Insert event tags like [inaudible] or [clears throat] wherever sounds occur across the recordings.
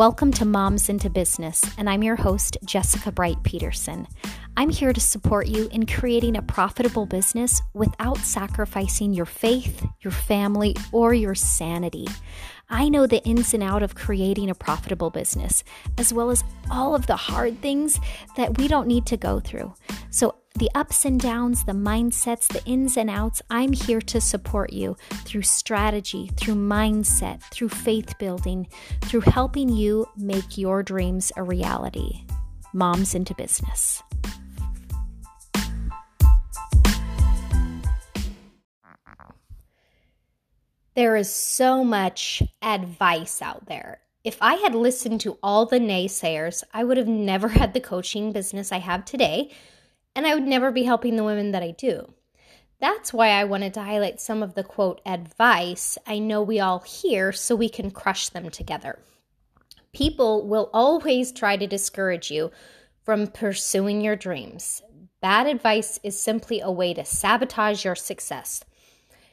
Welcome to Moms into Business, and I'm your host, Jessica Bright Peterson. I'm here to support you in creating a profitable business without sacrificing your faith, your family, or your sanity. I know the ins and out of creating a profitable business, as well as all of the hard things that we don't need to go through. So, the ups and downs, the mindsets, the ins and outs, I'm here to support you through strategy, through mindset, through faith building, through helping you make your dreams a reality. Moms into Business. There is so much advice out there. If I had listened to all the naysayers, I would have never [laughs] had the coaching business I have today, and I would never be helping the women that I do. That's why I wanted to highlight some of the quote advice I know we all hear so we can crush them together. People will always try to discourage you from pursuing your dreams. Bad advice is simply a way to sabotage your success.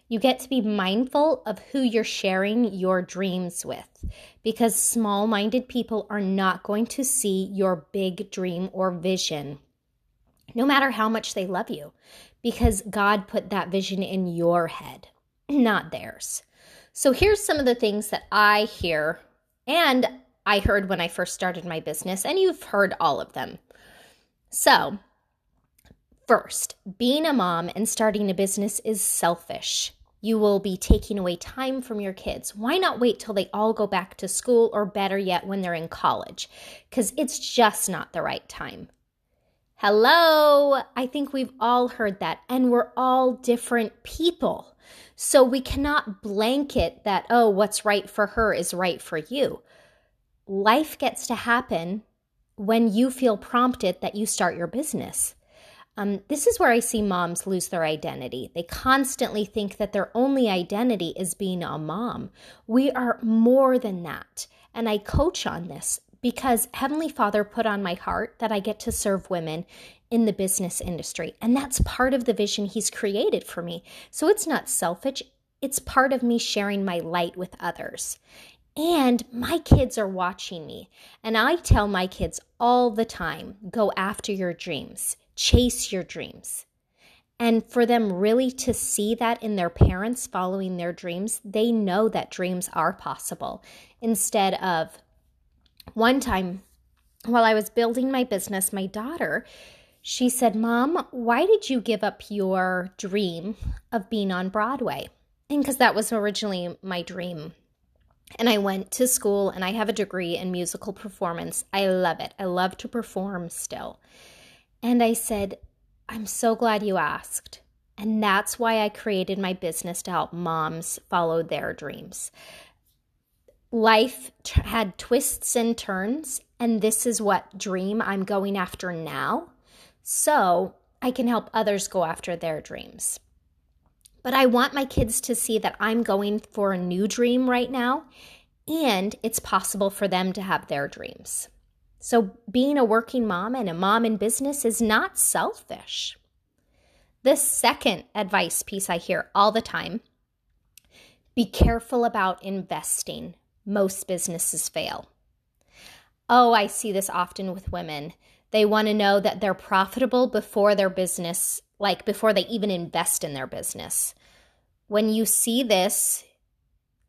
You get to be mindful of who you're sharing your dreams with because small minded people are not going to see your big dream or vision, no matter how much they love you, because God put that vision in your head, [clears throat] not theirs. So here's some of the things that I hear and I heard when I first started my business, and you've heard all of them. So, first, being a mom and starting a business is selfish you will be taking away time from your kids. Why not wait till they all go back to school or better yet when they're in college? Because it's just not the right time. Hello, I think we've all heard that, and we're all different people. So we cannot blanket that, oh, what's right for her is right for you. Life gets to happen when you feel prompted that you start your business. Um, this is where I see moms lose their identity. They constantly think that their only identity is being a mom. We are more than that. And I coach on this because Heavenly Father put on my heart that I get to serve women in the business industry. And that's part of the vision He's created for me. So it's not selfish, it's part of me sharing my light with others. And my kids are watching me. And I tell my kids all the time go after your dreams chase your dreams. And for them really to see that in their parents following their dreams, they know that dreams are possible. Instead of one time while I was building my business, my daughter, she said, Mom, why did you give up your dream of being on Broadway? And because that was originally my dream. And I went to school and I have a degree in musical performance. I love it. I love to perform still. And I said, I'm so glad you asked. And that's why I created my business to help moms follow their dreams. Life t- had twists and turns, and this is what dream I'm going after now. So I can help others go after their dreams. But I want my kids to see that I'm going for a new dream right now, and it's possible for them to have their dreams. So, being a working mom and a mom in business is not selfish. The second advice piece I hear all the time be careful about investing. Most businesses fail. Oh, I see this often with women. They want to know that they're profitable before their business, like before they even invest in their business. When you see this,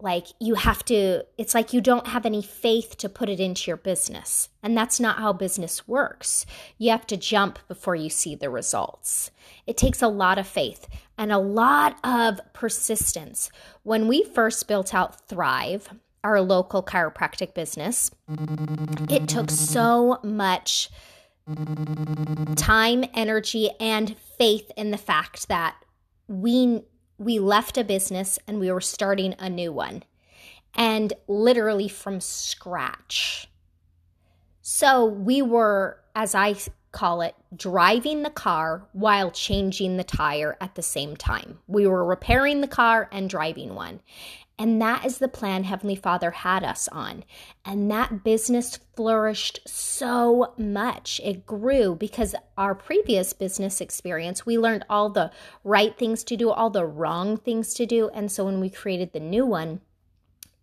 like you have to it's like you don't have any faith to put it into your business and that's not how business works you have to jump before you see the results it takes a lot of faith and a lot of persistence when we first built out thrive our local chiropractic business it took so much time energy and faith in the fact that we we left a business and we were starting a new one, and literally from scratch. So we were, as I call it, driving the car while changing the tire at the same time. We were repairing the car and driving one. And that is the plan Heavenly Father had us on. And that business flourished so much. It grew because our previous business experience, we learned all the right things to do, all the wrong things to do. And so when we created the new one,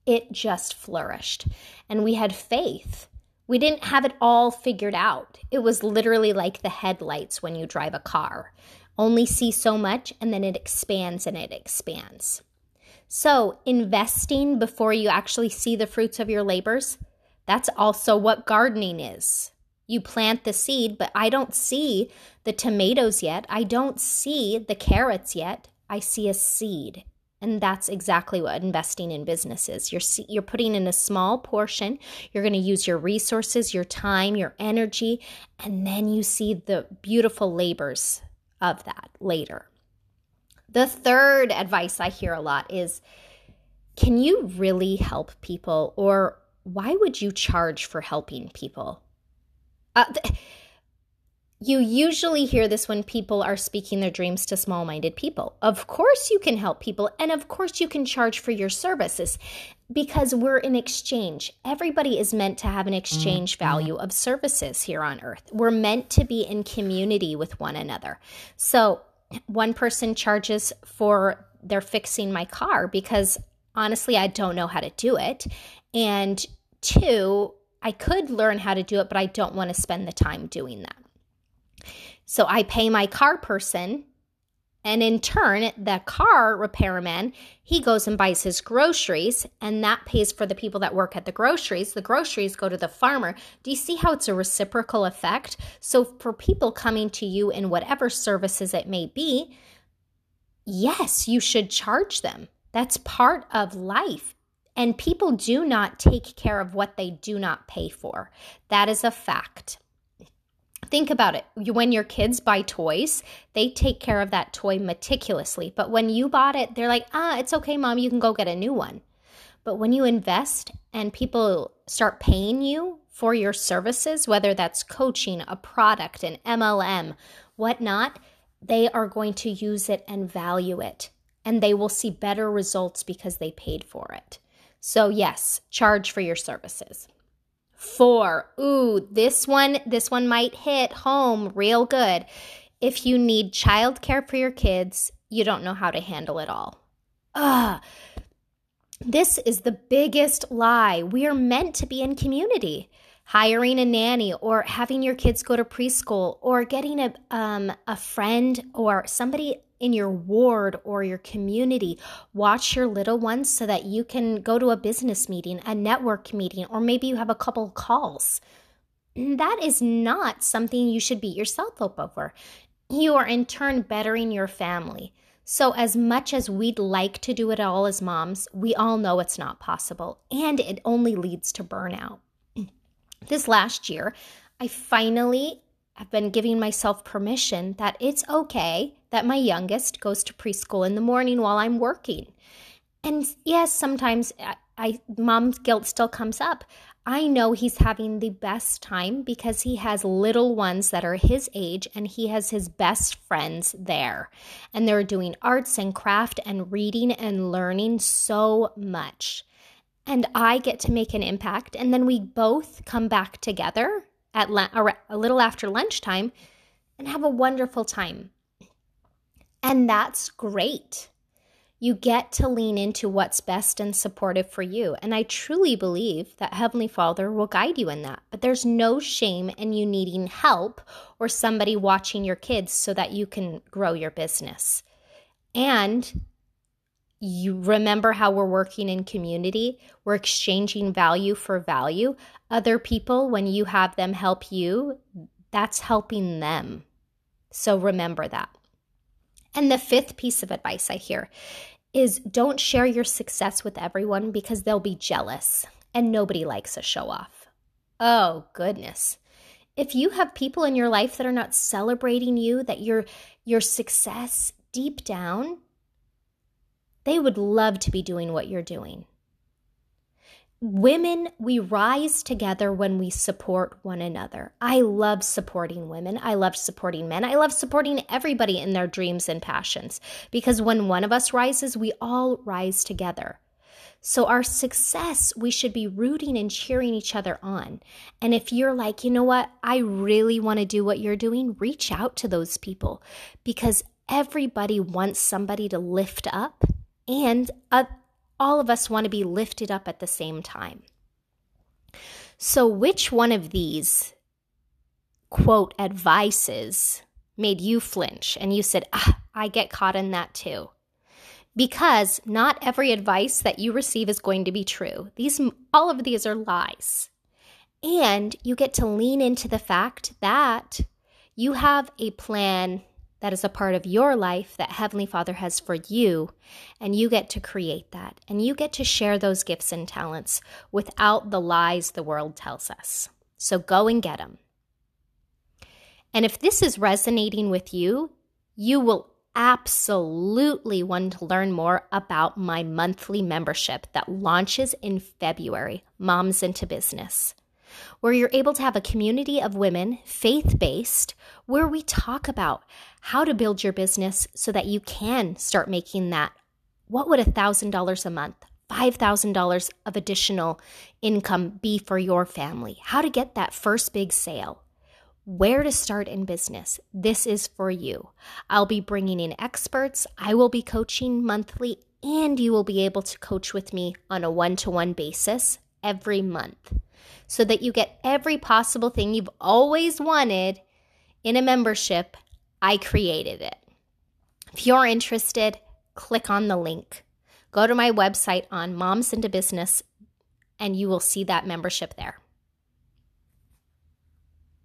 it just flourished. And we had faith. We didn't have it all figured out. It was literally like the headlights when you drive a car. Only see so much, and then it expands and it expands. So, investing before you actually see the fruits of your labors, that's also what gardening is. You plant the seed, but I don't see the tomatoes yet. I don't see the carrots yet. I see a seed. And that's exactly what investing in business is. You're, you're putting in a small portion. You're going to use your resources, your time, your energy, and then you see the beautiful labors of that later. The third advice I hear a lot is can you really help people or why would you charge for helping people? Uh, th- you usually hear this when people are speaking their dreams to small minded people. Of course, you can help people, and of course, you can charge for your services because we're in exchange. Everybody is meant to have an exchange mm-hmm. value of services here on earth. We're meant to be in community with one another. So, one person charges for their fixing my car because honestly, I don't know how to do it. And two, I could learn how to do it, but I don't want to spend the time doing that. So I pay my car person, and in turn, the car repairman, he goes and buys his groceries, and that pays for the people that work at the groceries. The groceries go to the farmer. Do you see how it's a reciprocal effect? So for people coming to you in whatever services it may be, yes, you should charge them. That's part of life. And people do not take care of what they do not pay for. That is a fact. Think about it. When your kids buy toys, they take care of that toy meticulously. But when you bought it, they're like, ah, it's okay, mom, you can go get a new one. But when you invest and people start paying you for your services, whether that's coaching, a product, an MLM, whatnot, they are going to use it and value it. And they will see better results because they paid for it. So, yes, charge for your services. Four, ooh, this one, this one might hit home real good. If you need childcare for your kids, you don't know how to handle it all. Ugh. This is the biggest lie. We are meant to be in community. Hiring a nanny or having your kids go to preschool or getting a, um, a friend or somebody in your ward or your community. Watch your little ones so that you can go to a business meeting, a network meeting, or maybe you have a couple calls. [clears throat] That is not something you should beat yourself up over. You are in turn bettering your family. So, as much as we'd like to do it all as moms, we all know it's not possible and it only leads to burnout. This last year, I finally have been giving myself permission that it's okay that my youngest goes to preschool in the morning while I'm working. And yes, sometimes I, I mom's guilt still comes up. I know he's having the best time because he has little ones that are his age and he has his best friends there. And they're doing arts and craft and reading and learning so much. And I get to make an impact. And then we both come back together at a little after lunchtime and have a wonderful time. And that's great. You get to lean into what's best and supportive for you. And I truly believe that Heavenly Father will guide you in that. But there's no shame in you needing help or somebody watching your kids so that you can grow your business. And you remember how we're working in community, we're exchanging value for value. Other people, when you have them help you, that's helping them. So remember that. And the fifth piece of advice I hear is don't share your success with everyone because they'll be jealous and nobody likes a show off. Oh, goodness. If you have people in your life that are not celebrating you, that your your success deep down, they would love to be doing what you're doing. Women, we rise together when we support one another. I love supporting women. I love supporting men. I love supporting everybody in their dreams and passions because when one of us rises, we all rise together. So, our success, we should be rooting and cheering each other on. And if you're like, you know what, I really want to do what you're doing, reach out to those people because everybody wants somebody to lift up and uh, all of us want to be lifted up at the same time. So, which one of these quote advices made you flinch and you said, ah, I get caught in that too? Because not every advice that you receive is going to be true. These all of these are lies. And you get to lean into the fact that you have a plan that is a part of your life that Heavenly Father has for you, and you get to create that. And you get to share those gifts and talents without the lies the world tells us. So go and get them. And if this is resonating with you, you will absolutely want to learn more about my monthly membership that launches in February, Moms into Business where you're able to have a community of women, faith based, where we talk about how to build your business so that you can start making that. What would $1,000 a month, $5,000 of additional income be for your family? How to get that first big sale? Where to start in business. This is for you. I'll be bringing in experts. I will be coaching monthly, and you will be able to coach with me on a one to one basis every month so that you get every possible thing you've always wanted in a membership. I created it. If you're interested, click on the link. Go to my website on Moms into Business and you will see that membership there.